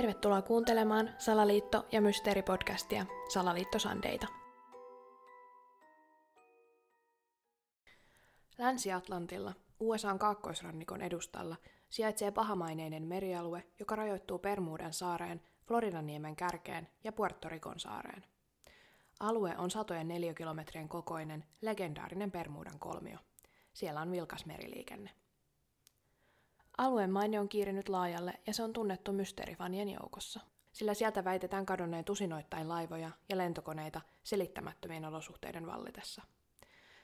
Tervetuloa kuuntelemaan Salaliitto- ja Mysteeripodcastia Salaliitto Sandeita. Länsi-Atlantilla, USAn kaakkoisrannikon edustalla, sijaitsee pahamaineinen merialue, joka rajoittuu Permuuden saareen, Floridaniemen kärkeen ja Puerto Ricon saareen. Alue on satojen neliökilometrien kokoinen, legendaarinen Permuudan kolmio. Siellä on vilkas meriliikenne. Alueen maine on kiirinyt laajalle ja se on tunnettu mysteerifanien joukossa, sillä sieltä väitetään kadonneen tusinoittain laivoja ja lentokoneita selittämättömien olosuhteiden vallitessa.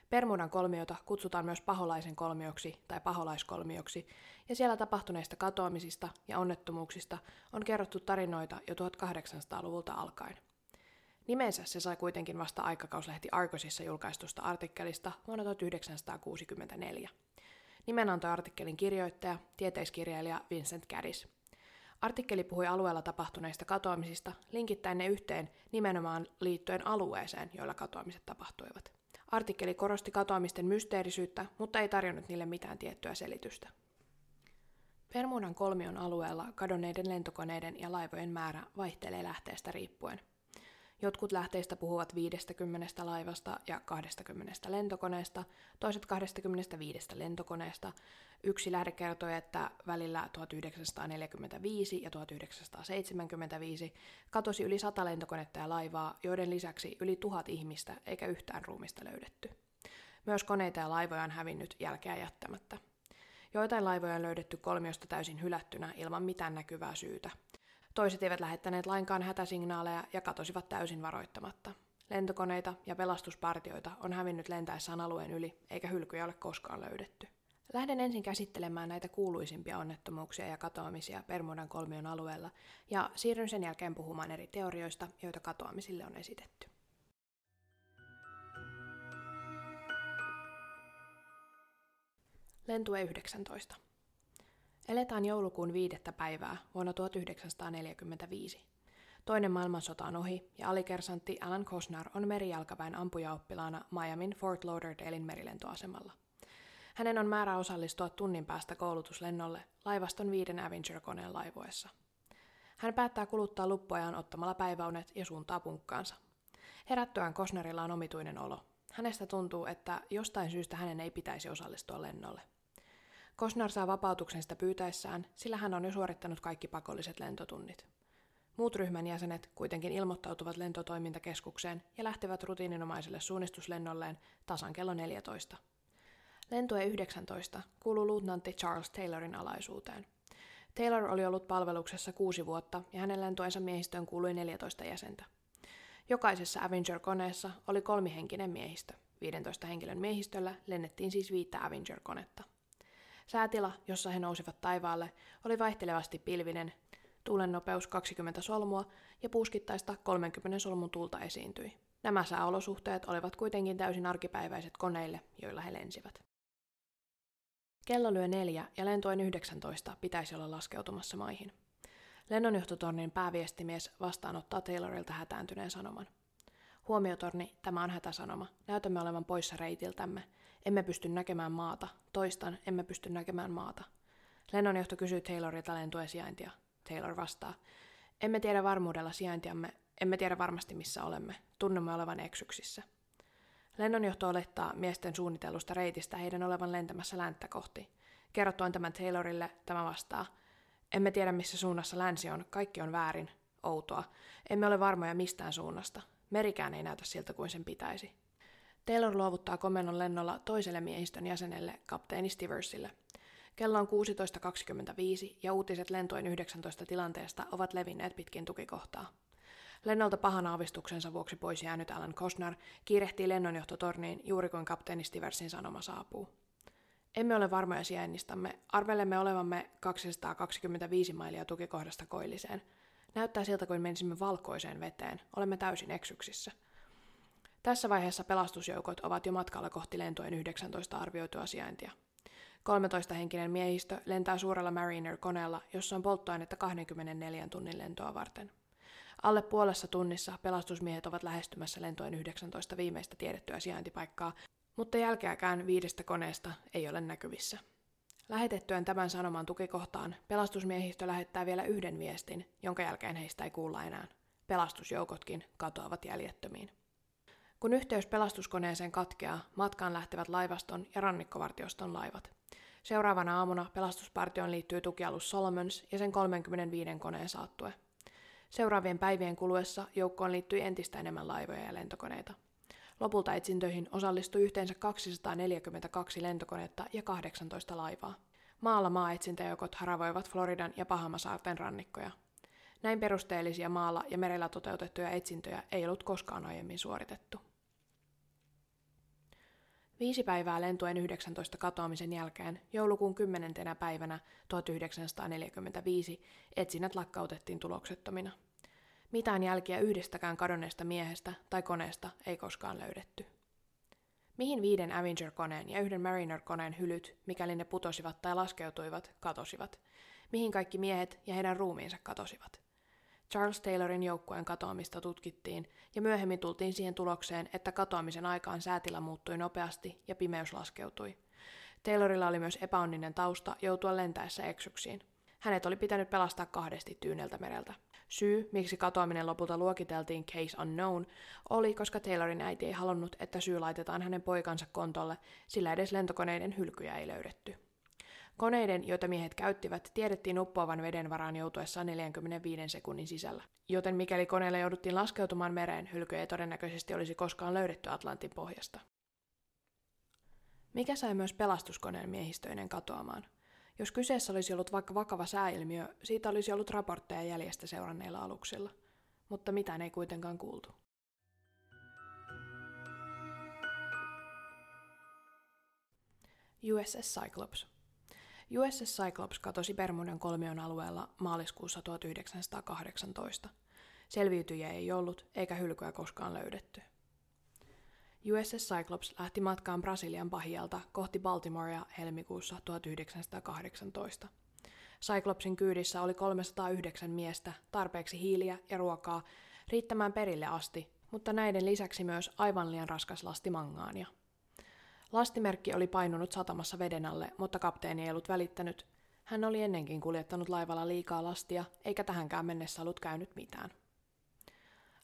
Permudan kolmiota kutsutaan myös paholaisen kolmioksi tai paholaiskolmioksi, ja siellä tapahtuneista katoamisista ja onnettomuuksista on kerrottu tarinoita jo 1800-luvulta alkaen. Nimensä se sai kuitenkin vasta aikakauslehti Argosissa julkaistusta artikkelista vuonna 1964. Nimen antoi artikkelin kirjoittaja, tieteiskirjailija Vincent Gaddis. Artikkeli puhui alueella tapahtuneista katoamisista, linkittäen ne yhteen nimenomaan liittyen alueeseen, joilla katoamiset tapahtuivat. Artikkeli korosti katoamisten mysteerisyyttä, mutta ei tarjonnut niille mitään tiettyä selitystä. Permudan kolmion alueella kadonneiden lentokoneiden ja laivojen määrä vaihtelee lähteestä riippuen – Jotkut lähteistä puhuvat 50 laivasta ja 20 lentokoneesta, toiset 25 lentokoneesta. Yksi lähde kertoi, että välillä 1945 ja 1975 katosi yli 100 lentokonetta ja laivaa, joiden lisäksi yli tuhat ihmistä eikä yhtään ruumista löydetty. Myös koneita ja laivoja on hävinnyt jälkeä jättämättä. Joitain laivoja on löydetty kolmiosta täysin hylättynä ilman mitään näkyvää syytä – Toiset eivät lähettäneet lainkaan hätäsignaaleja ja katosivat täysin varoittamatta. Lentokoneita ja pelastuspartioita on hävinnyt lentäessään alueen yli, eikä hylkyjä ole koskaan löydetty. Lähden ensin käsittelemään näitä kuuluisimpia onnettomuuksia ja katoamisia Bermudan kolmion alueella, ja siirryn sen jälkeen puhumaan eri teorioista, joita katoamisille on esitetty. Lentue 19. Eletään joulukuun viidettä päivää vuonna 1945. Toinen maailmansota on ohi ja alikersantti Alan Cosnar on merijalkaväen ampujaoppilaana Miamin Fort Lauderdalein merilentoasemalla. Hänen on määrä osallistua tunnin päästä koulutuslennolle laivaston viiden Avenger-koneen laivoessa. Hän päättää kuluttaa luppuajan ottamalla päiväunet ja suuntaa punkkaansa. Herättyään Kosnarilla on omituinen olo. Hänestä tuntuu, että jostain syystä hänen ei pitäisi osallistua lennolle – Kosnar saa vapautuksen sitä pyytäessään, sillä hän on jo suorittanut kaikki pakolliset lentotunnit. Muut ryhmän jäsenet kuitenkin ilmoittautuvat lentotoimintakeskukseen ja lähtevät rutiininomaiselle suunnistuslennolleen tasan kello 14. Lentue 19 kuuluu luutnantti Charles Taylorin alaisuuteen. Taylor oli ollut palveluksessa kuusi vuotta ja hänen lentoensa miehistöön kuului 14 jäsentä. Jokaisessa Avenger-koneessa oli kolmihenkinen miehistö. 15 henkilön miehistöllä lennettiin siis viittä Avenger-konetta. Säätila, jossa he nousivat taivaalle, oli vaihtelevasti pilvinen, tuulen nopeus 20 solmua ja puuskittaista 30 solmun tuulta esiintyi. Nämä sääolosuhteet olivat kuitenkin täysin arkipäiväiset koneille, joilla he lensivät. Kello lyö neljä ja lentoen 19 pitäisi olla laskeutumassa maihin. Lennonjohtotornin pääviestimies vastaanottaa Taylorilta hätääntyneen sanoman. Huomiotorni, tämä on hätäsanoma. Näytämme olevan poissa reitiltämme. Emme pysty näkemään maata. Toistan, emme pysty näkemään maata. Lennonjohto kysyy Taylorilta lentojen sijaintia. Taylor vastaa. Emme tiedä varmuudella sijaintiamme, emme tiedä varmasti missä olemme. Tunnemme olevan eksyksissä. Lennonjohto olettaa miesten suunnitellusta reitistä heidän olevan lentämässä länttä kohti. Kerrottuaan tämän Taylorille, tämä vastaa. Emme tiedä missä suunnassa länsi on, kaikki on väärin. Outoa. Emme ole varmoja mistään suunnasta. Merikään ei näytä siltä kuin sen pitäisi. Taylor luovuttaa komennon lennolla toiselle miehistön jäsenelle, kapteeni Stiversille. Kello on 16.25 ja uutiset lentojen 19 tilanteesta ovat levinneet pitkin tukikohtaa. Lennolta pahan aavistuksensa vuoksi pois jäänyt Alan Costner kiirehtii lennonjohtotorniin juuri kuin kapteeni Stiversin sanoma saapuu. Emme ole varmoja sijainnistamme, arvelemme olevamme 225 mailia tukikohdasta koilliseen – Näyttää siltä kuin menisimme valkoiseen veteen. Olemme täysin eksyksissä. Tässä vaiheessa pelastusjoukot ovat jo matkalla kohti lentojen 19 arvioitua sijaintia. 13-henkinen miehistö lentää suurella Mariner-koneella, jossa on polttoainetta 24 tunnin lentoa varten. Alle puolessa tunnissa pelastusmiehet ovat lähestymässä lentojen 19 viimeistä tiedettyä sijaintipaikkaa, mutta jälkeäkään viidestä koneesta ei ole näkyvissä. Lähetettyään tämän sanoman tukikohtaan, pelastusmiehistö lähettää vielä yhden viestin, jonka jälkeen heistä ei kuulla enää. Pelastusjoukotkin katoavat jäljettömiin. Kun yhteys pelastuskoneeseen katkeaa, matkaan lähtevät laivaston ja rannikkovartioston laivat. Seuraavana aamuna pelastuspartioon liittyy tukialus Solomons ja sen 35 koneen saattue. Seuraavien päivien kuluessa joukkoon liittyi entistä enemmän laivoja ja lentokoneita. Lopulta etsintöihin osallistui yhteensä 242 lentokonetta ja 18 laivaa. Maalla maaetsintäjoukot haravoivat Floridan ja Bahamasaarten rannikkoja. Näin perusteellisia maalla ja merellä toteutettuja etsintöjä ei ollut koskaan aiemmin suoritettu. Viisi päivää lentuen 19 katoamisen jälkeen, joulukuun 10. päivänä 1945, etsinnät lakkautettiin tuloksettomina. Mitään jälkiä yhdestäkään kadonneesta miehestä tai koneesta ei koskaan löydetty. Mihin viiden Avenger-koneen ja yhden Mariner-koneen hylyt, mikäli ne putosivat tai laskeutuivat, katosivat? Mihin kaikki miehet ja heidän ruumiinsa katosivat? Charles Taylorin joukkueen katoamista tutkittiin, ja myöhemmin tultiin siihen tulokseen, että katoamisen aikaan säätila muuttui nopeasti ja pimeys laskeutui. Taylorilla oli myös epäonninen tausta joutua lentäessä eksyksiin. Hänet oli pitänyt pelastaa kahdesti Tyyneltä mereltä. Syy, miksi katoaminen lopulta luokiteltiin case unknown, oli, koska Taylorin äiti ei halunnut, että syy laitetaan hänen poikansa kontolle, sillä edes lentokoneiden hylkyjä ei löydetty. Koneiden, joita miehet käyttivät, tiedettiin uppoavan veden varaan joutuessaan 45 sekunnin sisällä. Joten mikäli koneelle jouduttiin laskeutumaan mereen, hylky ei todennäköisesti olisi koskaan löydetty Atlantin pohjasta. Mikä sai myös pelastuskoneen miehistöinen katoamaan? Jos kyseessä olisi ollut vaikka vakava sääilmiö, siitä olisi ollut raportteja jäljestä seuranneilla aluksilla. Mutta mitään ei kuitenkaan kuultu. USS Cyclops USS Cyclops katosi Bermudan kolmion alueella maaliskuussa 1918. Selviytyjiä ei ollut, eikä hylkyä koskaan löydetty. USS Cyclops lähti matkaan Brasilian pahialta kohti Baltimorea helmikuussa 1918. Cyclopsin kyydissä oli 309 miestä, tarpeeksi hiiliä ja ruokaa riittämään perille asti, mutta näiden lisäksi myös aivan liian raskas lasti mangaania. Lastimerkki oli painunut satamassa veden alle, mutta kapteeni ei ollut välittänyt. Hän oli ennenkin kuljettanut laivalla liikaa lastia, eikä tähänkään mennessä ollut käynyt mitään.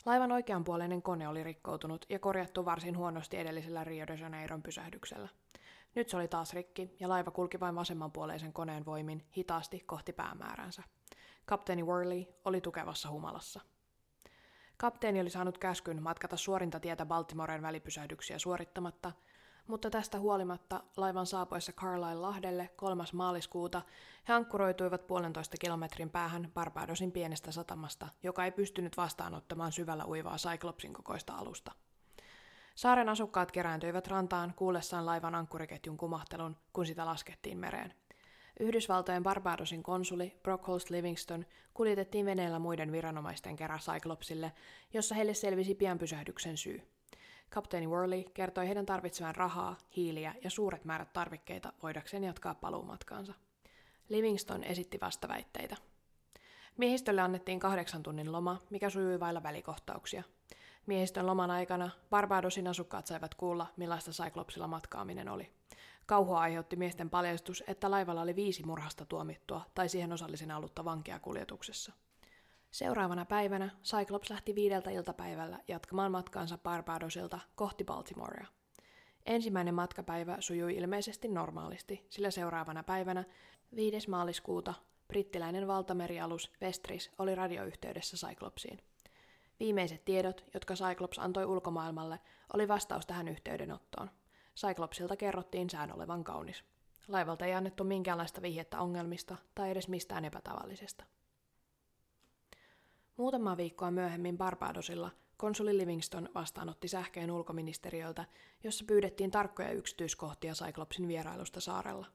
Laivan oikeanpuoleinen kone oli rikkoutunut ja korjattu varsin huonosti edellisellä Rio de Janeiron pysähdyksellä. Nyt se oli taas rikki ja laiva kulki vain vasemmanpuoleisen koneen voimin hitaasti kohti päämääränsä. Kapteeni Worley oli tukevassa humalassa. Kapteeni oli saanut käskyn matkata suorinta tietä Baltimoren välipysähdyksiä suorittamatta, mutta tästä huolimatta laivan saapuessa Carlisle-lahdelle 3. maaliskuuta he ankkuroituivat puolentoista kilometrin päähän Barbadosin pienestä satamasta, joka ei pystynyt vastaanottamaan syvällä uivaa Cyclopsin kokoista alusta. Saaren asukkaat kerääntyivät rantaan kuullessaan laivan ankkuriketjun kumahtelun, kun sitä laskettiin mereen. Yhdysvaltojen Barbadosin konsuli Brockholst Livingston kuljetettiin veneellä muiden viranomaisten kerran Cyclopsille, jossa heille selvisi pian pysähdyksen syy – Kapteeni Worley kertoi heidän tarvitsevan rahaa, hiiliä ja suuret määrät tarvikkeita voidakseen jatkaa paluumatkaansa. Livingston esitti vastaväitteitä. Miehistölle annettiin kahdeksan tunnin loma, mikä sujui vailla välikohtauksia. Miehistön loman aikana Barbadosin asukkaat saivat kuulla, millaista Cyclopsilla matkaaminen oli. Kauhua aiheutti miesten paljastus, että laivalla oli viisi murhasta tuomittua tai siihen osallisena ollutta vankia kuljetuksessa. Seuraavana päivänä Cyclops lähti viideltä iltapäivällä jatkamaan matkaansa Barbadosilta kohti Baltimorea. Ensimmäinen matkapäivä sujui ilmeisesti normaalisti, sillä seuraavana päivänä 5. maaliskuuta brittiläinen valtamerialus Vestris oli radioyhteydessä Cyclopsiin. Viimeiset tiedot, jotka Cyclops antoi ulkomaailmalle, oli vastaus tähän yhteydenottoon. Cyclopsilta kerrottiin sään olevan kaunis. Laivalta ei annettu minkäänlaista vihjettä ongelmista tai edes mistään epätavallisesta. Muutama viikkoa myöhemmin Barbadosilla konsuli Livingston vastaanotti sähkeen ulkoministeriöltä, jossa pyydettiin tarkkoja yksityiskohtia Cyclopsin vierailusta saarella.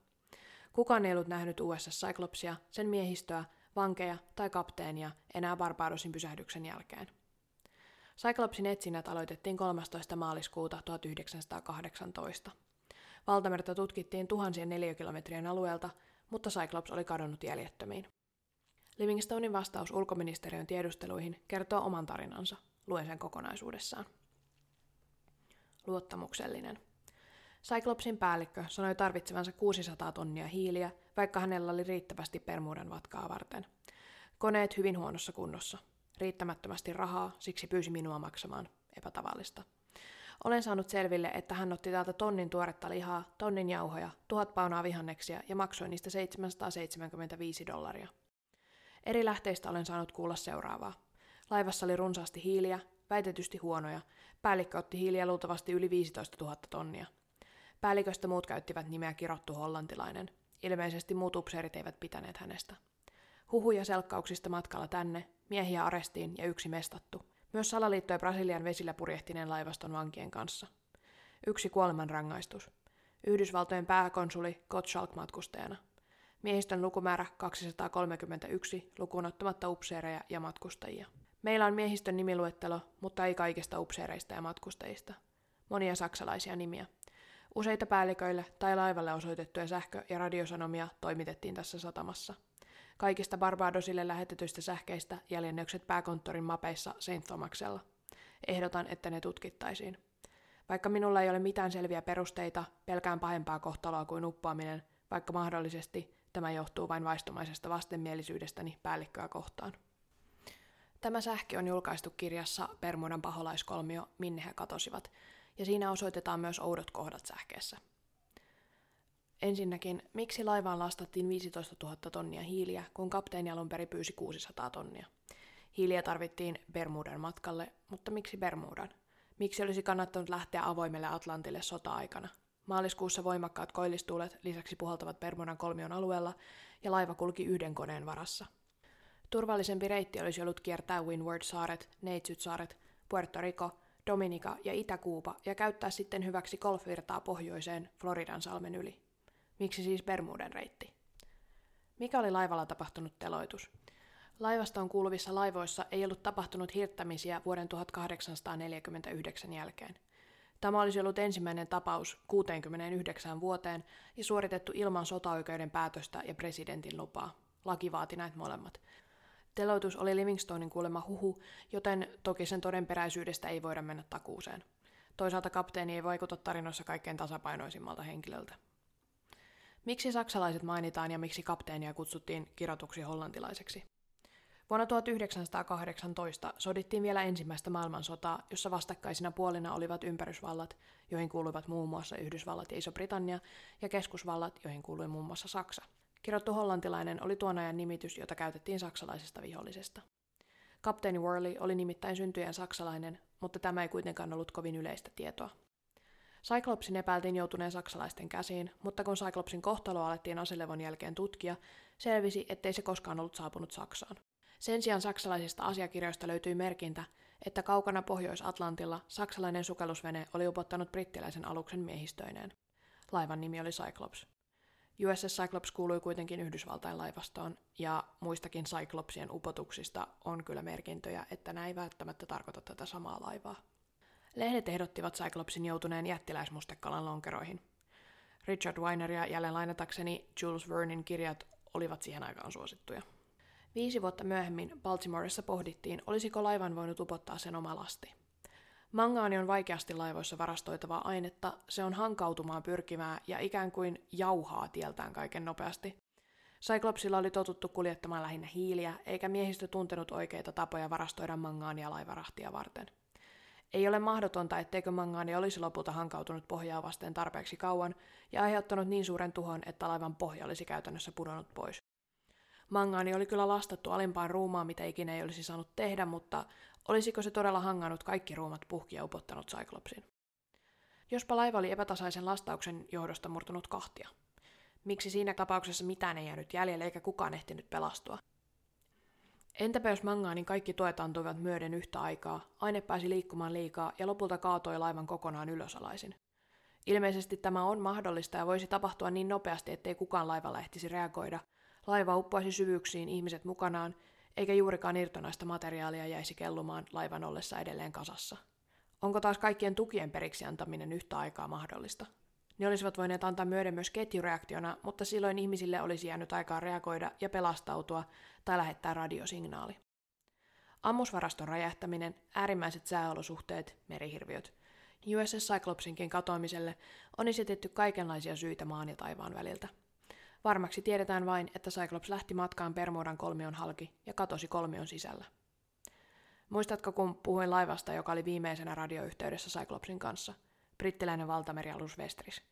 Kukaan ei ollut nähnyt USS Cyclopsia, sen miehistöä, vankeja tai kapteenia enää Barbadosin pysähdyksen jälkeen. Cyclopsin etsinnät aloitettiin 13. maaliskuuta 1918. Valtamerta tutkittiin tuhansien neliökilometrien alueelta, mutta Cyclops oli kadonnut jäljettömiin. Livingstonein vastaus ulkoministeriön tiedusteluihin kertoo oman tarinansa. Luen sen kokonaisuudessaan. Luottamuksellinen. Cyclopsin päällikkö sanoi tarvitsevansa 600 tonnia hiiliä, vaikka hänellä oli riittävästi Permuudan vatkaa varten. Koneet hyvin huonossa kunnossa. Riittämättömästi rahaa, siksi pyysi minua maksamaan. Epätavallista. Olen saanut selville, että hän otti täältä tonnin tuoretta lihaa, tonnin jauhoja, tuhat paunaa vihanneksia ja maksoi niistä 775 dollaria. Eri lähteistä olen saanut kuulla seuraavaa. Laivassa oli runsaasti hiiliä, väitetysti huonoja. Päällikkö otti hiiliä luultavasti yli 15 000 tonnia. Päälliköstä muut käyttivät nimeä kirottu hollantilainen. Ilmeisesti muut upseerit eivät pitäneet hänestä. Huhuja selkkauksista matkalla tänne, miehiä arestiin ja yksi mestattu. Myös salaliittoi Brasilian vesillä purjehtineen laivaston vankien kanssa. Yksi kuolemanrangaistus. Yhdysvaltojen pääkonsuli Gottschalk matkustajana. Miehistön lukumäärä 231, lukuun ottamatta upseereja ja matkustajia. Meillä on miehistön nimiluettelo, mutta ei kaikista upseereista ja matkustajista. Monia saksalaisia nimiä. Useita päälliköille tai laivalle osoitettuja sähkö- ja radiosanomia toimitettiin tässä satamassa. Kaikista Barbadosille lähetetyistä sähkeistä jäljennökset pääkonttorin mapeissa St. Thomaksella. Ehdotan, että ne tutkittaisiin. Vaikka minulla ei ole mitään selviä perusteita, pelkään pahempaa kohtaloa kuin uppoaminen, vaikka mahdollisesti tämä johtuu vain vaistomaisesta vastenmielisyydestäni päällikköä kohtaan. Tämä sähki on julkaistu kirjassa Permudan paholaiskolmio, minne he katosivat, ja siinä osoitetaan myös oudot kohdat sähkeessä. Ensinnäkin, miksi laivaan lastattiin 15 000 tonnia hiiliä, kun kapteeni alun perin pyysi 600 tonnia? Hiiliä tarvittiin Bermudan matkalle, mutta miksi Bermudan? Miksi olisi kannattanut lähteä avoimelle Atlantille sota-aikana? Maaliskuussa voimakkaat koillistuulet lisäksi puhaltavat Bermudan kolmion alueella ja laiva kulki yhden koneen varassa. Turvallisempi reitti olisi ollut kiertää Windward-saaret, Neitsyt-saaret, Puerto Rico, Dominika ja Itä-Kuuba ja käyttää sitten hyväksi golfvirtaa pohjoiseen Floridan salmen yli. Miksi siis Bermuden reitti? Mikä oli laivalla tapahtunut teloitus? Laivastoon kuuluvissa laivoissa ei ollut tapahtunut hirttämisiä vuoden 1849 jälkeen. Tämä olisi ollut ensimmäinen tapaus 69 vuoteen ja suoritettu ilman sotaoikeuden päätöstä ja presidentin lupaa. Laki vaati näitä molemmat. Teloitus oli Livingstonin kuulema huhu, joten toki sen todenperäisyydestä ei voida mennä takuuseen. Toisaalta kapteeni ei vaikuta tarinoissa kaikkein tasapainoisimmalta henkilöltä. Miksi saksalaiset mainitaan ja miksi kapteenia kutsuttiin kirjoituksi hollantilaiseksi? Vuonna 1918 sodittiin vielä ensimmäistä maailmansotaa, jossa vastakkaisina puolina olivat ympärysvallat, joihin kuuluivat muun muassa Yhdysvallat ja Iso-Britannia, ja keskusvallat, joihin kuului muun muassa Saksa. Kirottu hollantilainen oli tuon ajan nimitys, jota käytettiin saksalaisesta vihollisesta. Kapteeni Worley oli nimittäin syntyjen saksalainen, mutta tämä ei kuitenkaan ollut kovin yleistä tietoa. Cyclopsin epäiltiin joutuneen saksalaisten käsiin, mutta kun Cyclopsin kohtalo alettiin aselevon jälkeen tutkia, selvisi, ettei se koskaan ollut saapunut Saksaan. Sen sijaan saksalaisista asiakirjoista löytyi merkintä, että kaukana Pohjois-Atlantilla saksalainen sukellusvene oli upottanut brittiläisen aluksen miehistöineen. Laivan nimi oli Cyclops. USS Cyclops kuului kuitenkin Yhdysvaltain laivastoon, ja muistakin Cyclopsien upotuksista on kyllä merkintöjä, että nämä ei välttämättä tarkoita tätä samaa laivaa. Lehdet ehdottivat Cyclopsin joutuneen jättiläismustekalan lonkeroihin. Richard Weineria jälleen lainatakseni Jules Vernin kirjat olivat siihen aikaan suosittuja. Viisi vuotta myöhemmin Baltimoreissa pohdittiin, olisiko laivan voinut upottaa sen oma lasti. Mangaani on vaikeasti laivoissa varastoitavaa ainetta, se on hankautumaan pyrkivää ja ikään kuin jauhaa tieltään kaiken nopeasti. Cyclopsilla oli totuttu kuljettamaan lähinnä hiiliä, eikä miehistö tuntenut oikeita tapoja varastoida mangaania laivarahtia varten. Ei ole mahdotonta, etteikö mangaani olisi lopulta hankautunut pohjaa vasten tarpeeksi kauan ja aiheuttanut niin suuren tuhon, että laivan pohja olisi käytännössä pudonnut pois. Mangaani oli kyllä lastattu alimpaan ruumaan, mitä ikinä ei olisi saanut tehdä, mutta olisiko se todella hangannut kaikki ruumat puhki ja upottanut Cyclopsin? Jospa laiva oli epätasaisen lastauksen johdosta murtunut kahtia. Miksi siinä tapauksessa mitään ei jäänyt jäljelle eikä kukaan ehtinyt pelastua? Entäpä jos mangaanin kaikki tuet antuivat myöden yhtä aikaa, aine pääsi liikkumaan liikaa ja lopulta kaatoi laivan kokonaan ylösalaisin? Ilmeisesti tämä on mahdollista ja voisi tapahtua niin nopeasti, ettei kukaan laivalla ehtisi reagoida. Laiva uppoisi syvyyksiin ihmiset mukanaan, eikä juurikaan irtonaista materiaalia jäisi kellumaan laivan ollessa edelleen kasassa. Onko taas kaikkien tukien periksi antaminen yhtä aikaa mahdollista? Ne olisivat voineet antaa myöden myös ketjureaktiona, mutta silloin ihmisille olisi jäänyt aikaa reagoida ja pelastautua tai lähettää radiosignaali. Ammusvaraston räjähtäminen, äärimmäiset sääolosuhteet, merihirviöt. USS Cyclopsinkin katoamiselle on esitetty kaikenlaisia syitä maan ja taivaan väliltä. Varmaksi tiedetään vain, että Cyclops lähti matkaan Bermudan kolmion halki ja katosi kolmion sisällä. Muistatko, kun puhuin laivasta, joka oli viimeisenä radioyhteydessä Cyclopsin kanssa? Brittiläinen valtamerialus Vestris.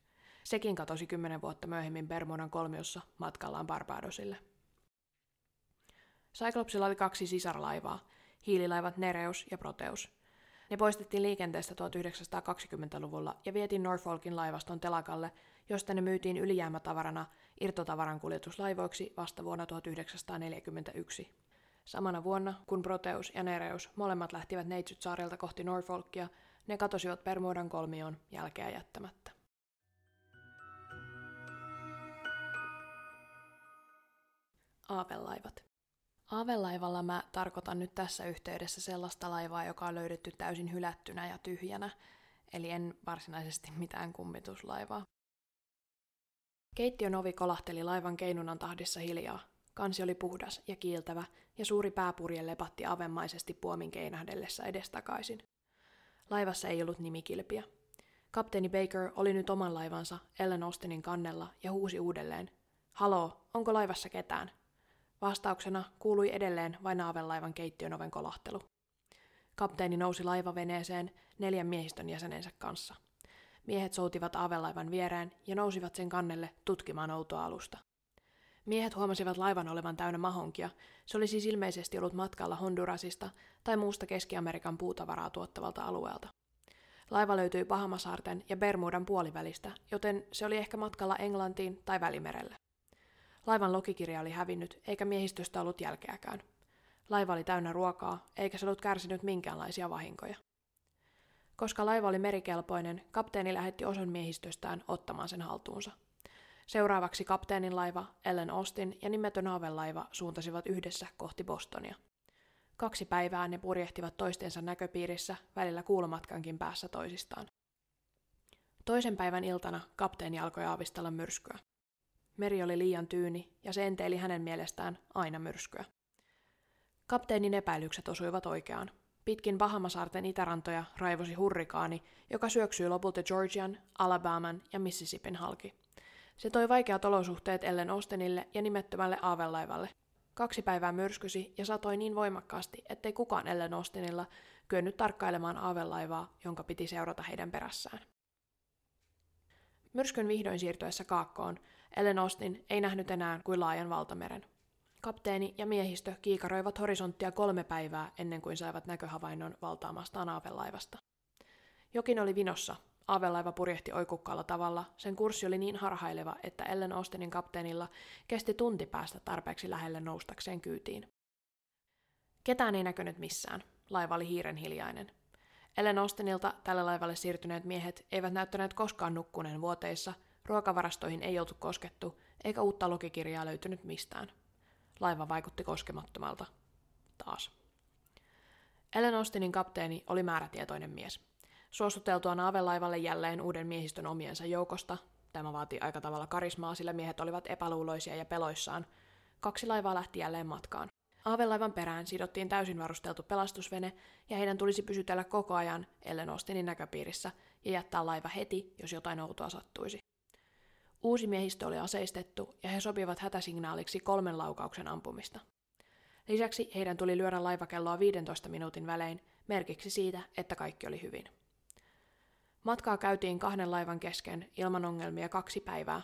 Sekin katosi kymmenen vuotta myöhemmin Bermudan kolmiossa matkallaan Barbadosille. Cyclopsilla oli kaksi sisarlaivaa, hiililaivat Nereus ja Proteus. Ne poistettiin liikenteestä 1920-luvulla ja vietiin Norfolkin laivaston telakalle, josta ne myytiin ylijäämätavarana irtotavaran kuljetuslaivoiksi vasta vuonna 1941. Samana vuonna, kun Proteus ja Nereus molemmat lähtivät Neitsyt-saarilta kohti Norfolkia, ne katosivat Bermudan kolmioon jälkeä jättämättä. Aavelaivat. Aavelaivalla mä tarkoitan nyt tässä yhteydessä sellaista laivaa, joka on löydetty täysin hylättynä ja tyhjänä, eli en varsinaisesti mitään kummituslaivaa. Keittiön ovi kolahteli laivan keinunan tahdissa hiljaa. Kansi oli puhdas ja kiiltävä, ja suuri pääpurje lepatti avemaisesti puomin keinähdellessä edestakaisin. Laivassa ei ollut nimikilpiä. Kapteeni Baker oli nyt oman laivansa Ellen Austinin kannella ja huusi uudelleen. Haloo, onko laivassa ketään? Vastauksena kuului edelleen vain aavelaivan keittiön oven kolahtelu. Kapteeni nousi laivaveneeseen neljän miehistön jäsenensä kanssa. Miehet soutivat aavelaivan viereen ja nousivat sen kannelle tutkimaan outoa alusta. Miehet huomasivat laivan olevan täynnä mahonkia. Se oli siis ilmeisesti ollut matkalla Hondurasista tai muusta Keski-Amerikan puutavaraa tuottavalta alueelta. Laiva löytyi Bahamasaarten ja Bermudan puolivälistä, joten se oli ehkä matkalla Englantiin tai Välimerelle. Laivan logikirja oli hävinnyt, eikä miehistöstä ollut jälkeäkään. Laiva oli täynnä ruokaa, eikä se ollut kärsinyt minkäänlaisia vahinkoja. Koska laiva oli merikelpoinen, kapteeni lähetti osan miehistöstään ottamaan sen haltuunsa. Seuraavaksi kapteenin laiva, Ellen Austin ja nimetön laiva suuntasivat yhdessä kohti Bostonia. Kaksi päivää ne purjehtivat toistensa näköpiirissä, välillä kuulomatkankin päässä toisistaan. Toisen päivän iltana kapteeni alkoi aavistella myrskyä. Meri oli liian tyyni ja se enteili hänen mielestään aina myrskyä. Kapteenin epäilykset osuivat oikeaan. Pitkin Bahamasaarten itärantoja raivosi hurrikaani, joka syöksyi lopulta Georgian, Alabaman ja Mississippin halki. Se toi vaikeat olosuhteet Ellen Ostenille ja nimettömälle aavelaivalle. Kaksi päivää myrskysi ja satoi niin voimakkaasti, ettei kukaan Ellen Austenilla kyennyt tarkkailemaan aavelaivaa, jonka piti seurata heidän perässään. Myrskyn vihdoin siirtyessä kaakkoon Ellen Austin ei nähnyt enää kuin laajan valtameren. Kapteeni ja miehistö kiikaroivat horisonttia kolme päivää ennen kuin saivat näköhavainnon valtaamastaan aavelaivasta. Jokin oli vinossa. Aavelaiva purjehti oikukkaalla tavalla. Sen kurssi oli niin harhaileva, että Ellen Austinin kapteenilla kesti tunti päästä tarpeeksi lähelle noustakseen kyytiin. Ketään ei näkynyt missään. Laiva oli hiiren hiljainen. Ellen Austinilta tälle laivalle siirtyneet miehet eivät näyttäneet koskaan nukkuneen vuoteissa, ruokavarastoihin ei oltu koskettu, eikä uutta logikirjaa löytynyt mistään. Laiva vaikutti koskemattomalta. Taas. Ellen Austinin kapteeni oli määrätietoinen mies. Suostuteltuaan aavelaivalle jälleen uuden miehistön omiensa joukosta, tämä vaati aika tavalla karismaa, sillä miehet olivat epäluuloisia ja peloissaan, kaksi laivaa lähti jälleen matkaan. Aavelaivan perään sidottiin täysin varusteltu pelastusvene, ja heidän tulisi pysytellä koko ajan Ellen Austinin näköpiirissä ja jättää laiva heti, jos jotain outoa sattuisi. Uusi miehistö oli aseistettu ja he sopivat hätäsignaaliksi kolmen laukauksen ampumista. Lisäksi heidän tuli lyödä laivakelloa 15 minuutin välein merkiksi siitä, että kaikki oli hyvin. Matkaa käytiin kahden laivan kesken ilman ongelmia kaksi päivää,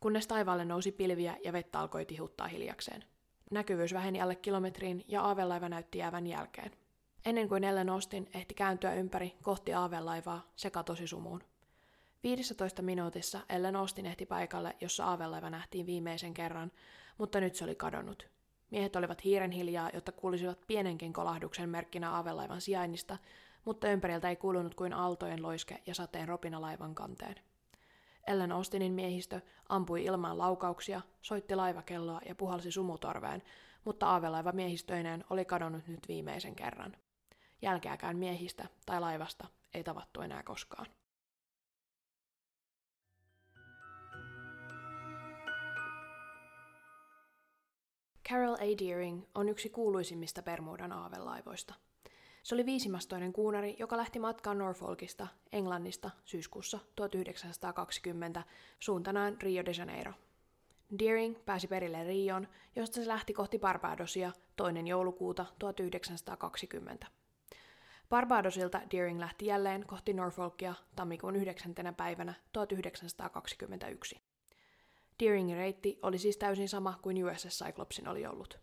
kunnes taivaalle nousi pilviä ja vettä alkoi tihuttaa hiljakseen. Näkyvyys väheni alle kilometriin ja aavelaiva näytti jäävän jälkeen. Ennen kuin Ellen Austin ehti kääntyä ympäri kohti aavelaivaa, se katosi sumuun. 15 minuutissa Ellen Austin ehti paikalle, jossa aavelaiva nähtiin viimeisen kerran, mutta nyt se oli kadonnut. Miehet olivat hiiren hiljaa, jotta kuulisivat pienenkin kolahduksen merkkinä aavelaivan sijainnista, mutta ympäriltä ei kuulunut kuin aaltojen loiske ja sateen ropina laivan kanteen. Ellen Austinin miehistö ampui ilmaan laukauksia, soitti laivakelloa ja puhalsi sumutorveen, mutta aavelaiva miehistöineen oli kadonnut nyt viimeisen kerran. Jälkeäkään miehistä tai laivasta ei tavattu enää koskaan. Carol A. Deering on yksi kuuluisimmista Bermudan aavelaivoista. Se oli viisimastoinen kuunari, joka lähti matkaan Norfolkista, Englannista, syyskuussa 1920 suuntanaan Rio de Janeiro. Deering pääsi perille Rioon, josta se lähti kohti Barbadosia toinen joulukuuta 1920. Barbadosilta Deering lähti jälleen kohti Norfolkia tammikuun 9. päivänä 1921. Deeringin reitti oli siis täysin sama kuin USS Cyclopsin oli ollut.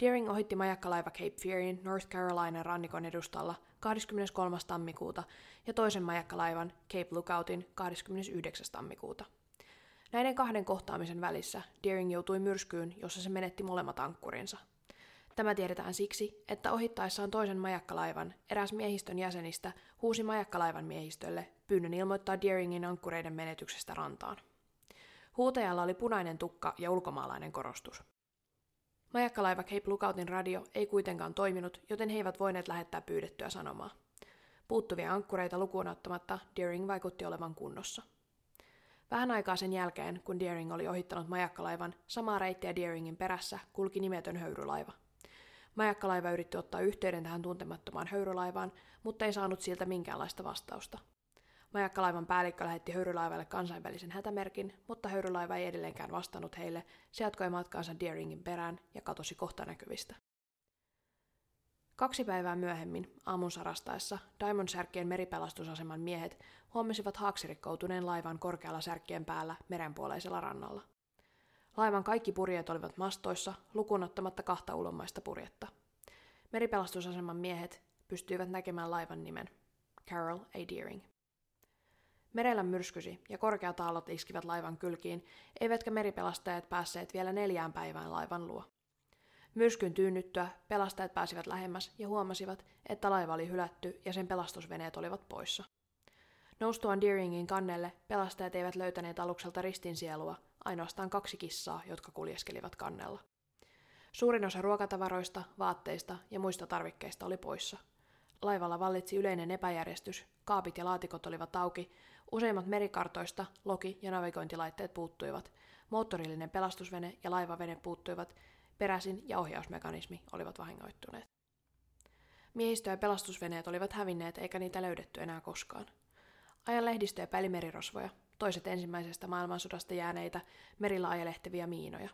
Deering ohitti majakkalaiva Cape Fearin North Carolina rannikon edustalla 23. tammikuuta ja toisen majakkalaivan Cape Lookoutin 29. tammikuuta. Näiden kahden kohtaamisen välissä Deering joutui myrskyyn, jossa se menetti molemmat ankkurinsa. Tämä tiedetään siksi, että ohittaessaan toisen majakkalaivan eräs miehistön jäsenistä huusi majakkalaivan miehistölle pyynnön ilmoittaa Deeringin ankkureiden menetyksestä rantaan. Huutajalla oli punainen tukka ja ulkomaalainen korostus. Majakkalaiva Cape Lookoutin radio ei kuitenkaan toiminut, joten he eivät voineet lähettää pyydettyä sanomaa. Puuttuvia ankkureita lukuun ottamatta Deering vaikutti olevan kunnossa. Vähän aikaa sen jälkeen, kun Deering oli ohittanut majakkalaivan, samaa reittiä Deeringin perässä kulki nimetön höyrylaiva. Majakkalaiva yritti ottaa yhteyden tähän tuntemattomaan höyrylaivaan, mutta ei saanut siltä minkäänlaista vastausta. Majakkalaivan päällikkö lähetti höyrylaivalle kansainvälisen hätämerkin, mutta höyrylaiva ei edelleenkään vastannut heille, se jatkoi matkaansa Deeringin perään ja katosi kohta näkyvistä. Kaksi päivää myöhemmin, aamun sarastaessa, Diamond-särkkien meripelastusaseman miehet huomasivat haaksirikkoutuneen laivan korkealla särkkien päällä merenpuoleisella rannalla. Laivan kaikki purjeet olivat mastoissa, lukunottamatta kahta ulomaista purjetta. Meripelastusaseman miehet pystyivät näkemään laivan nimen, Carol A. Deering. Merellä myrskysi ja korkeat aallot iskivät laivan kylkiin, eivätkä meripelastajat päässeet vielä neljään päivään laivan luo. Myrskyn tyynnyttyä pelastajat pääsivät lähemmäs ja huomasivat, että laiva oli hylätty ja sen pelastusveneet olivat poissa. Noustuaan Deeringin kannelle pelastajat eivät löytäneet alukselta ristinsielua, ainoastaan kaksi kissaa, jotka kuljeskelivat kannella. Suurin osa ruokatavaroista, vaatteista ja muista tarvikkeista oli poissa. Laivalla vallitsi yleinen epäjärjestys, kaapit ja laatikot olivat auki, useimmat merikartoista loki- ja navigointilaitteet puuttuivat, moottorillinen pelastusvene ja laivavene puuttuivat, peräsin ja ohjausmekanismi olivat vahingoittuneet. Miehistö ja pelastusveneet olivat hävinneet eikä niitä löydetty enää koskaan. Ajan lehdistöä päli merirosvoja, toiset ensimmäisestä maailmansodasta jääneitä merillä ajelehtivia miinoja.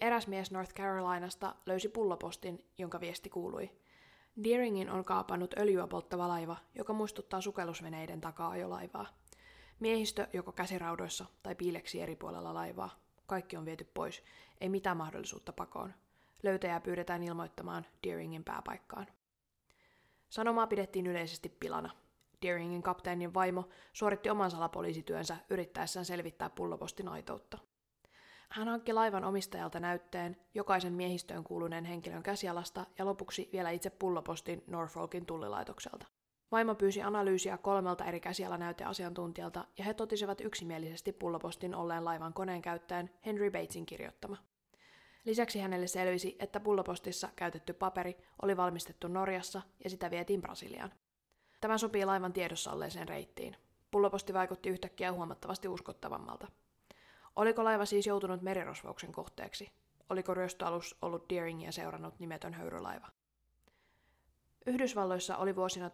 Eräs mies North Carolinasta löysi pullopostin, jonka viesti kuului. Deeringin on kaapannut öljyä polttava laiva, joka muistuttaa sukellusveneiden takaa jo laivaa. Miehistö joko käsiraudoissa tai piileksi eri puolella laivaa. Kaikki on viety pois, ei mitään mahdollisuutta pakoon. Löytäjää pyydetään ilmoittamaan Deeringin pääpaikkaan. Sanomaa pidettiin yleisesti pilana, Deeringin kapteenin vaimo suoritti oman salapoliisityönsä yrittäessään selvittää pullopostin aitoutta. Hän hankki laivan omistajalta näytteen, jokaisen miehistöön kuuluneen henkilön käsialasta ja lopuksi vielä itse pullopostin Norfolkin tullilaitokselta. Vaimo pyysi analyysiä kolmelta eri käsialanäyteasiantuntijalta ja he totisivat yksimielisesti pullopostin olleen laivan koneen käyttäen Henry Batesin kirjoittama. Lisäksi hänelle selvisi, että pullopostissa käytetty paperi oli valmistettu Norjassa ja sitä vietiin Brasiliaan. Tämä sopii laivan tiedossa olleeseen reittiin. Pulloposti vaikutti yhtäkkiä huomattavasti uskottavammalta. Oliko laiva siis joutunut merirosvouksen kohteeksi? Oliko ryöstöalus ollut Deeringia seurannut nimetön höyrylaiva? Yhdysvalloissa oli vuosina 1920-1933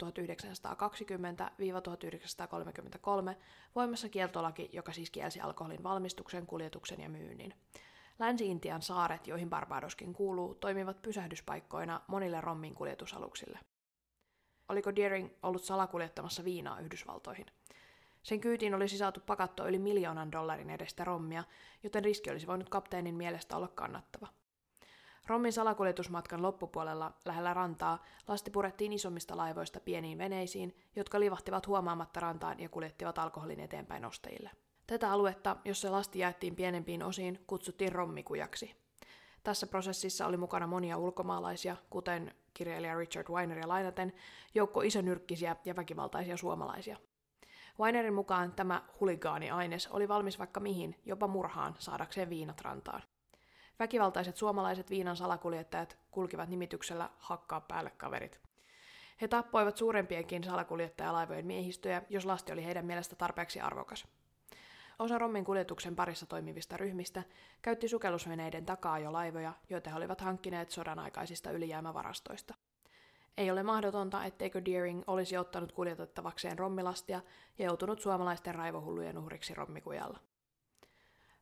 voimassa kieltolaki, joka siis kielsi alkoholin valmistuksen, kuljetuksen ja myynnin. Länsi-Intian saaret, joihin Barbadoskin kuuluu, toimivat pysähdyspaikkoina monille rommin kuljetusaluksille oliko Deering ollut salakuljettamassa viinaa Yhdysvaltoihin. Sen kyytiin olisi saatu pakattua yli miljoonan dollarin edestä rommia, joten riski olisi voinut kapteenin mielestä olla kannattava. Rommin salakuljetusmatkan loppupuolella lähellä rantaa lasti purettiin isommista laivoista pieniin veneisiin, jotka livahtivat huomaamatta rantaan ja kuljettivat alkoholin eteenpäin ostajille. Tätä aluetta, jossa lasti jaettiin pienempiin osiin, kutsuttiin rommikujaksi. Tässä prosessissa oli mukana monia ulkomaalaisia, kuten kirjailija Richard Weineria lainaten, joukko isonyrkkisiä ja väkivaltaisia suomalaisia. Weinerin mukaan tämä huligaani-aines oli valmis vaikka mihin, jopa murhaan, saadakseen viinat rantaan. Väkivaltaiset suomalaiset viinan salakuljettajat kulkivat nimityksellä hakkaa päälle kaverit. He tappoivat suurempienkin salakuljettajalaivojen miehistöjä, jos lasti oli heidän mielestä tarpeeksi arvokas. Osa Rommin kuljetuksen parissa toimivista ryhmistä käytti sukellusveneiden takaa jo laivoja, joita he olivat hankkineet sodan aikaisista ylijäämävarastoista. Ei ole mahdotonta, etteikö Deering olisi ottanut kuljetettavakseen rommilastia ja joutunut suomalaisten raivohullujen uhriksi rommikujalla.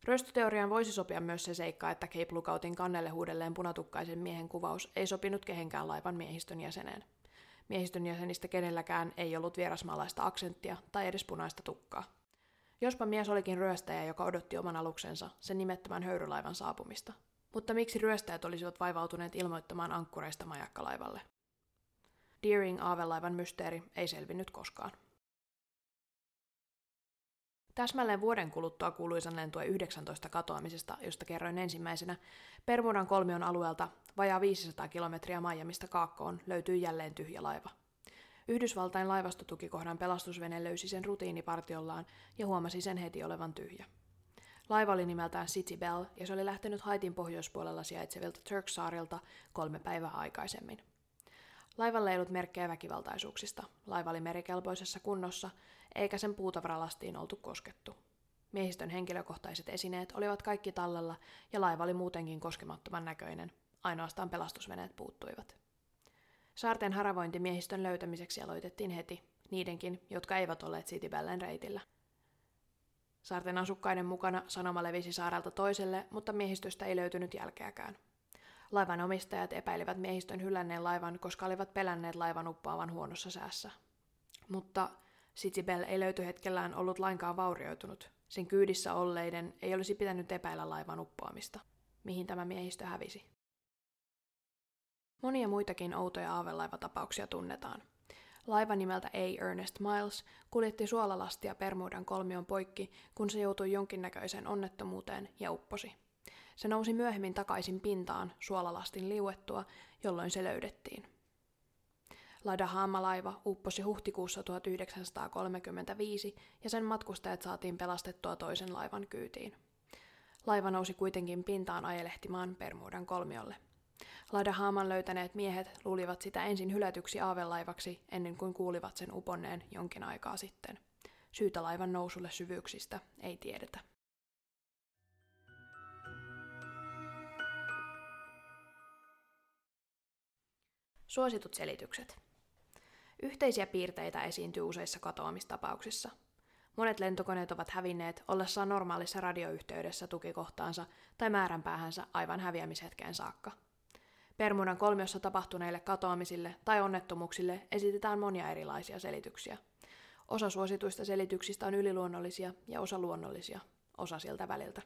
Ryöstöteoriaan voisi sopia myös se seikka, että Cape Lookoutin kannelle huudelleen punatukkaisen miehen kuvaus ei sopinut kehenkään laivan miehistön jäseneen. Miehistön jäsenistä kenelläkään ei ollut vierasmaalaista aksenttia tai edes punaista tukkaa. Jospa mies olikin ryöstäjä, joka odotti oman aluksensa, sen nimettömän höyrylaivan saapumista. Mutta miksi ryöstäjät olisivat vaivautuneet ilmoittamaan ankkureista majakkalaivalle? Deering aavelaivan mysteeri ei selvinnyt koskaan. Täsmälleen vuoden kuluttua kuuluisan lentue 19 katoamisesta, josta kerroin ensimmäisenä, Permudan kolmion alueelta vajaa 500 kilometriä Miamista Kaakkoon löytyi jälleen tyhjä laiva. Yhdysvaltain laivastotukikohdan pelastusvene löysi sen rutiinipartiollaan ja huomasi sen heti olevan tyhjä. Laiva oli nimeltään City Bell ja se oli lähtenyt Haitin pohjoispuolella sijaitsevilta Turksaarilta kolme päivää aikaisemmin. Laivalla ei ollut merkkejä väkivaltaisuuksista. Laiva oli merikelpoisessa kunnossa, eikä sen puutavaralastiin oltu koskettu. Miehistön henkilökohtaiset esineet olivat kaikki tallella ja laiva oli muutenkin koskemattoman näköinen. Ainoastaan pelastusveneet puuttuivat. Saarten haravointi miehistön löytämiseksi aloitettiin heti, niidenkin, jotka eivät olleet Citybellen reitillä. Saarten asukkaiden mukana sanoma levisi saarelta toiselle, mutta miehistöstä ei löytynyt jälkeäkään. Laivan omistajat epäilivät miehistön hylänneen laivan, koska olivat pelänneet laivan uppoavan huonossa säässä. Mutta Bell ei löyty hetkellään ollut lainkaan vaurioitunut. Sen kyydissä olleiden ei olisi pitänyt epäillä laivan uppoamista. Mihin tämä miehistö hävisi? Monia muitakin outoja aavelaiva-tapauksia tunnetaan. Laiva nimeltä A. Ernest Miles kuljetti suolalastia Permudan kolmion poikki, kun se joutui jonkinnäköiseen onnettomuuteen ja upposi. Se nousi myöhemmin takaisin pintaan suolalastin liuettua, jolloin se löydettiin. Ladahama-laiva upposi huhtikuussa 1935 ja sen matkustajat saatiin pelastettua toisen laivan kyytiin. Laiva nousi kuitenkin pintaan ajelehtimaan Permudan kolmiolle. Ladahaaman löytäneet miehet luulivat sitä ensin hylätyksi aavelaivaksi ennen kuin kuulivat sen uponneen jonkin aikaa sitten. Syytä laivan nousulle syvyyksistä ei tiedetä. Suositut selitykset. Yhteisiä piirteitä esiintyy useissa katoamistapauksissa. Monet lentokoneet ovat hävinneet ollessaan normaalissa radioyhteydessä tukikohtaansa tai määränpäähänsä aivan häviämishetkeen saakka. Permudan kolmiossa tapahtuneille katoamisille tai onnettomuuksille esitetään monia erilaisia selityksiä. Osa suosituista selityksistä on yliluonnollisia ja osa luonnollisia, osa siltä väliltä.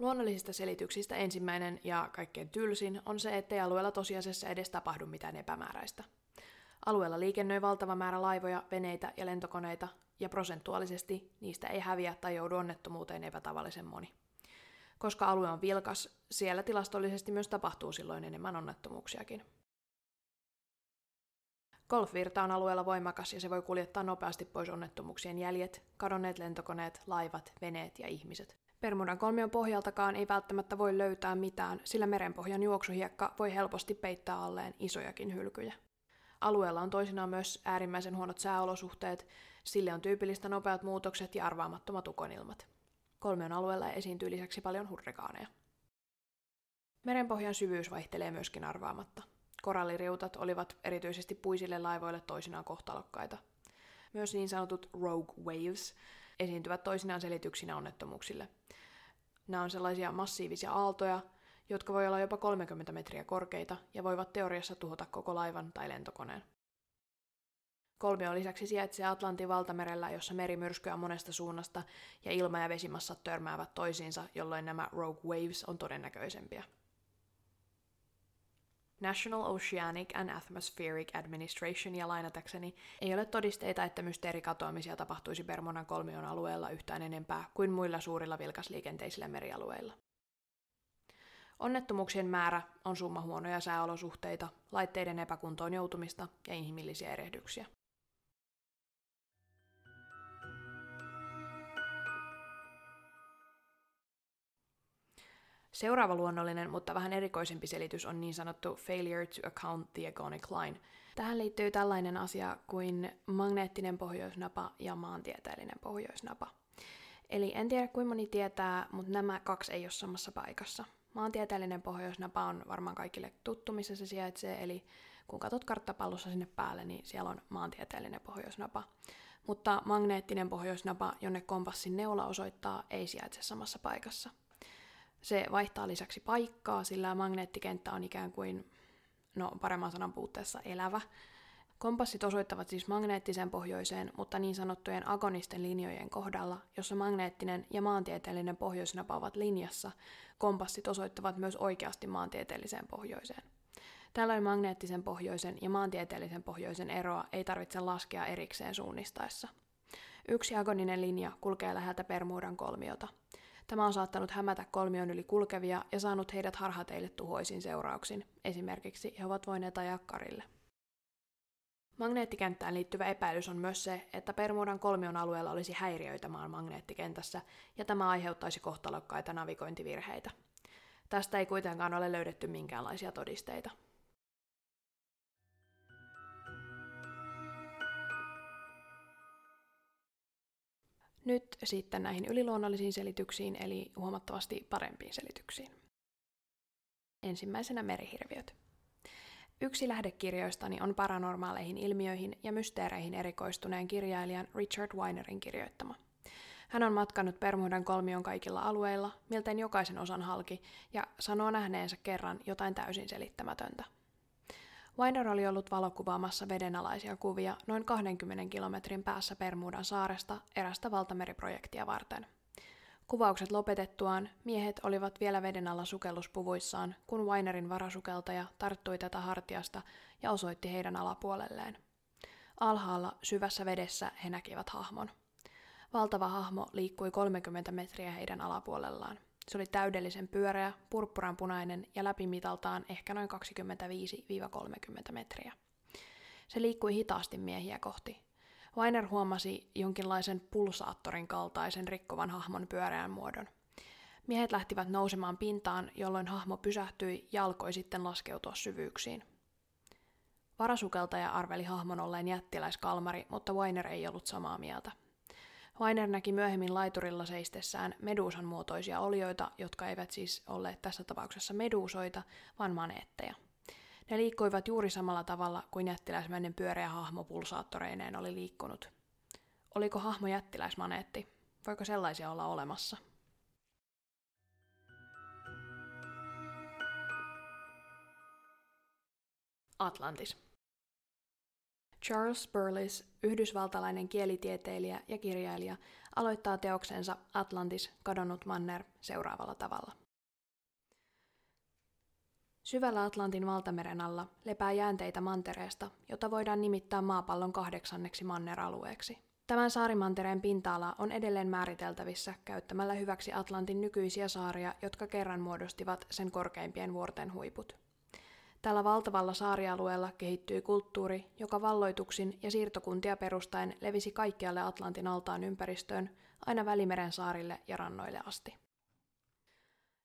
Luonnollisista selityksistä ensimmäinen ja kaikkein tylsin on se, ettei alueella tosiasiassa edes tapahdu mitään epämääräistä. Alueella liikennöi valtava määrä laivoja, veneitä ja lentokoneita, ja prosentuaalisesti niistä ei häviä tai joudu onnettomuuteen epätavallisen moni. Koska alue on vilkas, siellä tilastollisesti myös tapahtuu silloin enemmän onnettomuuksiakin. Golfvirta on alueella voimakas ja se voi kuljettaa nopeasti pois onnettomuuksien jäljet, kadonneet lentokoneet, laivat, veneet ja ihmiset. Permudan kolmion pohjaltakaan ei välttämättä voi löytää mitään, sillä merenpohjan juoksuhiekka voi helposti peittää alleen isojakin hylkyjä. Alueella on toisinaan myös äärimmäisen huonot sääolosuhteet, sille on tyypillistä nopeat muutokset ja arvaamattomat ukonilmat. Kolmion alueella esiintyy lisäksi paljon hurrikaaneja. Merenpohjan syvyys vaihtelee myöskin arvaamatta. Koralliriutat olivat erityisesti puisille laivoille toisinaan kohtalokkaita. Myös niin sanotut rogue waves esiintyvät toisinaan selityksinä onnettomuuksille. Nämä on sellaisia massiivisia aaltoja, jotka voi olla jopa 30 metriä korkeita ja voivat teoriassa tuhota koko laivan tai lentokoneen. Kolmion lisäksi sijaitsee Atlantin valtamerellä, jossa merimyrskyä monesta suunnasta ja ilma- ja vesimassat törmäävät toisiinsa, jolloin nämä rogue waves on todennäköisempiä. National Oceanic and Atmospheric Administration ja lainatakseni ei ole todisteita, että mysteerikatoamisia tapahtuisi Bermudan kolmion alueella yhtään enempää kuin muilla suurilla vilkasliikenteisillä merialueilla. Onnettomuuksien määrä on summa huonoja sääolosuhteita, laitteiden epäkuntoon joutumista ja inhimillisiä erehdyksiä. Seuraava luonnollinen, mutta vähän erikoisempi selitys on niin sanottu failure to account the agonic line. Tähän liittyy tällainen asia kuin magneettinen pohjoisnapa ja maantieteellinen pohjoisnapa. Eli en tiedä kuinka moni tietää, mutta nämä kaksi ei ole samassa paikassa. Maantieteellinen pohjoisnapa on varmaan kaikille tuttu, missä se sijaitsee, eli kun katsot karttapallossa sinne päälle, niin siellä on maantieteellinen pohjoisnapa. Mutta magneettinen pohjoisnapa, jonne kompassin neula osoittaa, ei sijaitse samassa paikassa. Se vaihtaa lisäksi paikkaa, sillä magneettikenttä on ikään kuin, no paremman sanan puutteessa elävä, Kompassit osoittavat siis magneettisen pohjoiseen, mutta niin sanottujen agonisten linjojen kohdalla, jossa magneettinen ja maantieteellinen pohjoisnapa ovat linjassa, kompassit osoittavat myös oikeasti maantieteelliseen pohjoiseen. Tällöin magneettisen pohjoisen ja maantieteellisen pohjoisen eroa ei tarvitse laskea erikseen suunnistaessa. Yksi agoninen linja kulkee läheltä Permuudan kolmiota. Tämä on saattanut hämätä kolmion yli kulkevia ja saanut heidät harhateille tuhoisin seurauksin. Esimerkiksi he ovat voineet ajaa karille. Magneettikenttään liittyvä epäilys on myös se, että Permuudan kolmion alueella olisi häiriöitä maan magneettikentässä, ja tämä aiheuttaisi kohtalokkaita navigointivirheitä. Tästä ei kuitenkaan ole löydetty minkäänlaisia todisteita. Nyt sitten näihin yliluonnollisiin selityksiin, eli huomattavasti parempiin selityksiin. Ensimmäisenä merihirviöt. Yksi lähdekirjoistani on paranormaaleihin ilmiöihin ja mysteereihin erikoistuneen kirjailijan Richard Weinerin kirjoittama. Hän on matkannut Bermudan kolmion kaikilla alueilla, miltei jokaisen osan halki, ja sanoo nähneensä kerran jotain täysin selittämätöntä. Weiner oli ollut valokuvaamassa vedenalaisia kuvia noin 20 kilometrin päässä Bermudan saaresta erästä valtameriprojektia varten – Kuvaukset lopetettuaan miehet olivat vielä veden alla sukelluspuvuissaan, kun Weinerin varasukeltaja tarttui tätä hartiasta ja osoitti heidän alapuolelleen. Alhaalla syvässä vedessä he näkivät hahmon. Valtava hahmo liikkui 30 metriä heidän alapuolellaan. Se oli täydellisen pyöreä, purppuranpunainen ja läpimitaltaan ehkä noin 25-30 metriä. Se liikkui hitaasti miehiä kohti, Weiner huomasi jonkinlaisen pulsaattorin kaltaisen rikkovan hahmon pyöreän muodon. Miehet lähtivät nousemaan pintaan, jolloin hahmo pysähtyi ja alkoi sitten laskeutua syvyyksiin. Varasukeltaja arveli hahmon olleen jättiläiskalmari, mutta Weiner ei ollut samaa mieltä. Weiner näki myöhemmin laiturilla seistessään meduusan muotoisia olioita, jotka eivät siis olleet tässä tapauksessa meduusoita, vaan maneetteja – ne liikkuivat juuri samalla tavalla kuin jättiläismäinen pyöreä hahmo pulsaattoreineen oli liikkunut. Oliko hahmo jättiläismaneetti? Voiko sellaisia olla olemassa? Atlantis. Charles Burles, yhdysvaltalainen kielitieteilijä ja kirjailija, aloittaa teoksensa Atlantis, kadonnut manner seuraavalla tavalla. Syvällä Atlantin valtameren alla lepää jäänteitä mantereesta, jota voidaan nimittää maapallon kahdeksanneksi manneralueeksi. Tämän saarimantereen pinta-ala on edelleen määriteltävissä käyttämällä hyväksi Atlantin nykyisiä saaria, jotka kerran muodostivat sen korkeimpien vuorten huiput. Tällä valtavalla saarialueella kehittyi kulttuuri, joka valloituksin ja siirtokuntia perustaen levisi kaikkialle Atlantin altaan ympäristöön, aina Välimeren saarille ja rannoille asti.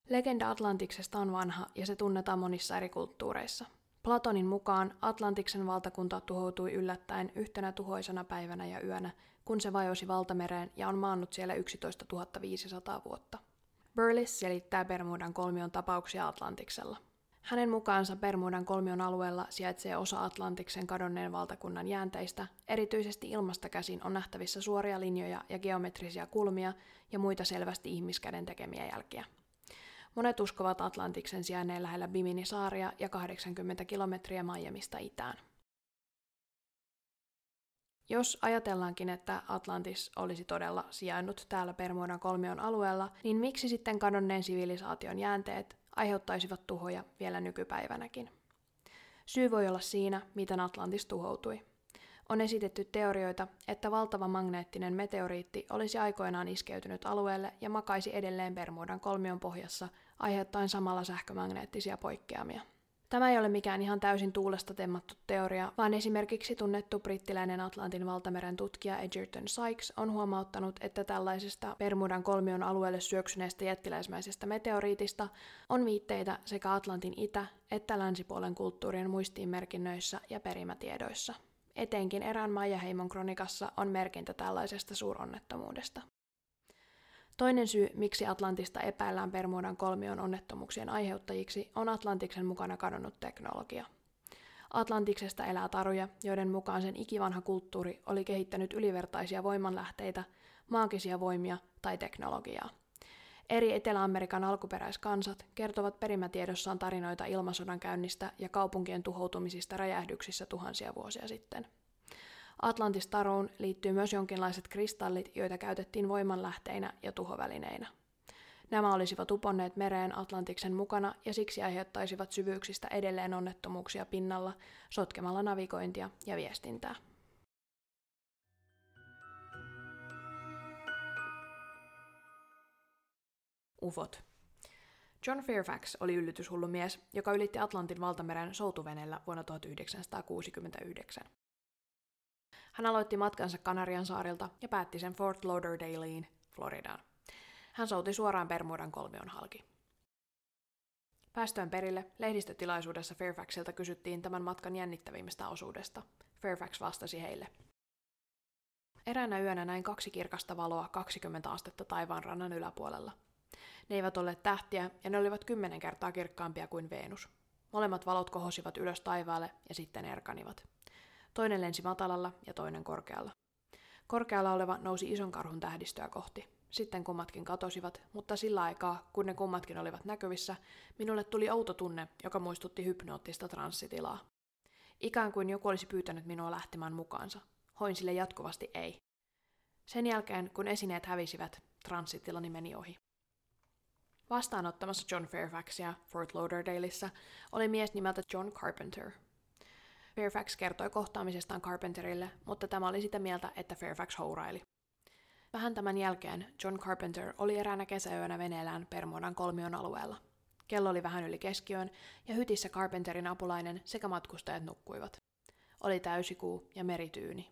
Legenda Atlantiksesta on vanha ja se tunnetaan monissa eri kulttuureissa. Platonin mukaan Atlantiksen valtakunta tuhoutui yllättäen yhtenä tuhoisana päivänä ja yönä, kun se vajosi valtamereen ja on maannut siellä 11 500 vuotta. Burles selittää Bermudan kolmion tapauksia Atlantiksella. Hänen mukaansa Bermudan kolmion alueella sijaitsee osa Atlantiksen kadonneen valtakunnan jäänteistä, erityisesti ilmasta käsin on nähtävissä suoria linjoja ja geometrisia kulmia ja muita selvästi ihmiskäden tekemiä jälkiä. Monet uskovat Atlantiksen sijainneen lähellä Bimini-saaria ja 80 kilometriä Miamista itään. Jos ajatellaankin, että Atlantis olisi todella sijainnut täällä Bermudan kolmion alueella, niin miksi sitten kadonneen sivilisaation jäänteet aiheuttaisivat tuhoja vielä nykypäivänäkin? Syy voi olla siinä, miten Atlantis tuhoutui. On esitetty teorioita, että valtava magneettinen meteoriitti olisi aikoinaan iskeytynyt alueelle ja makaisi edelleen Bermudan kolmion pohjassa aiheuttaen samalla sähkömagneettisia poikkeamia. Tämä ei ole mikään ihan täysin tuulesta temmattu teoria, vaan esimerkiksi tunnettu brittiläinen Atlantin valtameren tutkija Edgerton Sykes on huomauttanut, että tällaisesta Bermudan kolmion alueelle syöksyneestä jättiläismäisestä meteoriitista on viitteitä sekä Atlantin itä- että länsipuolen kulttuurien muistiinmerkinnöissä ja perimätiedoissa. Etenkin erään Maijaheimon kronikassa on merkintä tällaisesta suuronnettomuudesta. Toinen syy, miksi Atlantista epäillään Bermudan kolmion onnettomuuksien aiheuttajiksi, on Atlantiksen mukana kadonnut teknologia. Atlantiksesta elää taruja, joiden mukaan sen ikivanha kulttuuri oli kehittänyt ylivertaisia voimanlähteitä, maagisia voimia tai teknologiaa. Eri Etelä-Amerikan alkuperäiskansat kertovat perimätiedossaan tarinoita ilmasodan käynnistä ja kaupunkien tuhoutumisista räjähdyksissä tuhansia vuosia sitten. Atlantistaruun liittyy myös jonkinlaiset kristallit, joita käytettiin voimanlähteinä ja tuhovälineinä. Nämä olisivat uponneet mereen Atlantiksen mukana ja siksi aiheuttaisivat syvyyksistä edelleen onnettomuuksia pinnalla sotkemalla navigointia ja viestintää. Ufot. John Fairfax oli yllytyshullu mies, joka ylitti Atlantin valtameren soutuvenellä vuonna 1969. Hän aloitti matkansa Kanarian saarilta ja päätti sen Fort Lauderdalein, Floridaan. Hän souti suoraan Bermudan kolmion halki. Päästöön perille lehdistötilaisuudessa Fairfaxilta kysyttiin tämän matkan jännittävimmistä osuudesta. Fairfax vastasi heille. Eräänä yönä näin kaksi kirkasta valoa 20 astetta taivaan rannan yläpuolella. Ne eivät olleet tähtiä ja ne olivat kymmenen kertaa kirkkaampia kuin Venus. Molemmat valot kohosivat ylös taivaalle ja sitten erkanivat. Toinen lensi matalalla ja toinen korkealla. Korkealla oleva nousi ison karhun tähdistöä kohti. Sitten kummatkin katosivat, mutta sillä aikaa, kun ne kummatkin olivat näkyvissä, minulle tuli outo tunne, joka muistutti hypnoottista transsitilaa. Ikään kuin joku olisi pyytänyt minua lähtemään mukaansa. Hoin sille jatkuvasti ei. Sen jälkeen, kun esineet hävisivät, transsitilani meni ohi. Vastaanottamassa John Fairfaxia Fort Lauderdaleissa oli mies nimeltä John Carpenter. Fairfax kertoi kohtaamisestaan Carpenterille, mutta tämä oli sitä mieltä, että Fairfax houraili. Vähän tämän jälkeen John Carpenter oli eräänä kesäyönä veneellään Permuodan kolmion alueella. Kello oli vähän yli keskiyön ja hytissä Carpenterin apulainen sekä matkustajat nukkuivat. Oli täysikuu ja merityyni.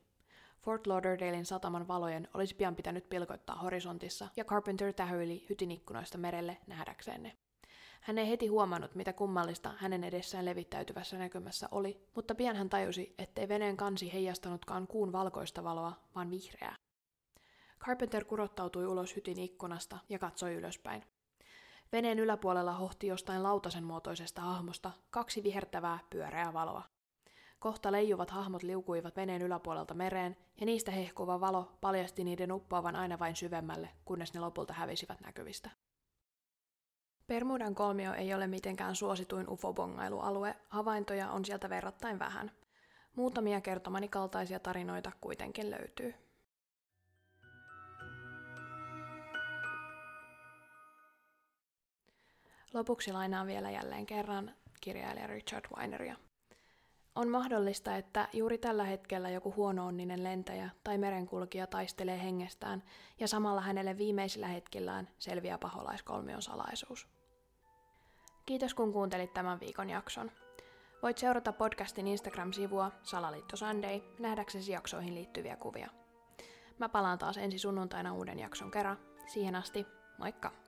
Fort Lauderdalein sataman valojen olisi pian pitänyt pilkoittaa horisontissa, ja Carpenter tähyili hytin ikkunoista merelle nähdäkseen ne. Hän ei heti huomannut, mitä kummallista hänen edessään levittäytyvässä näkymässä oli, mutta pian hän tajusi, ettei veneen kansi heijastanutkaan kuun valkoista valoa, vaan vihreää. Carpenter kurottautui ulos hytin ikkunasta ja katsoi ylöspäin. Veneen yläpuolella hohti jostain lautasen muotoisesta hahmosta kaksi vihertävää pyöreää valoa. Kohta leijuvat hahmot liukuivat veneen yläpuolelta mereen, ja niistä hehkuva valo paljasti niiden uppoavan aina vain syvemmälle, kunnes ne lopulta hävisivät näkyvistä. Permudan kolmio ei ole mitenkään suosituin ufobongailualue, havaintoja on sieltä verrattain vähän. Muutamia kertomani kaltaisia tarinoita kuitenkin löytyy. Lopuksi lainaan vielä jälleen kerran kirjailija Richard Weineria. On mahdollista, että juuri tällä hetkellä joku huono-onninen lentäjä tai merenkulkija taistelee hengestään ja samalla hänelle viimeisillä hetkillään selviää paholaiskolmion salaisuus. Kiitos kun kuuntelit tämän viikon jakson. Voit seurata podcastin Instagram-sivua Salaliitto Sunday nähdäksesi jaksoihin liittyviä kuvia. Mä palaan taas ensi sunnuntaina uuden jakson kerran. Siihen asti, moikka!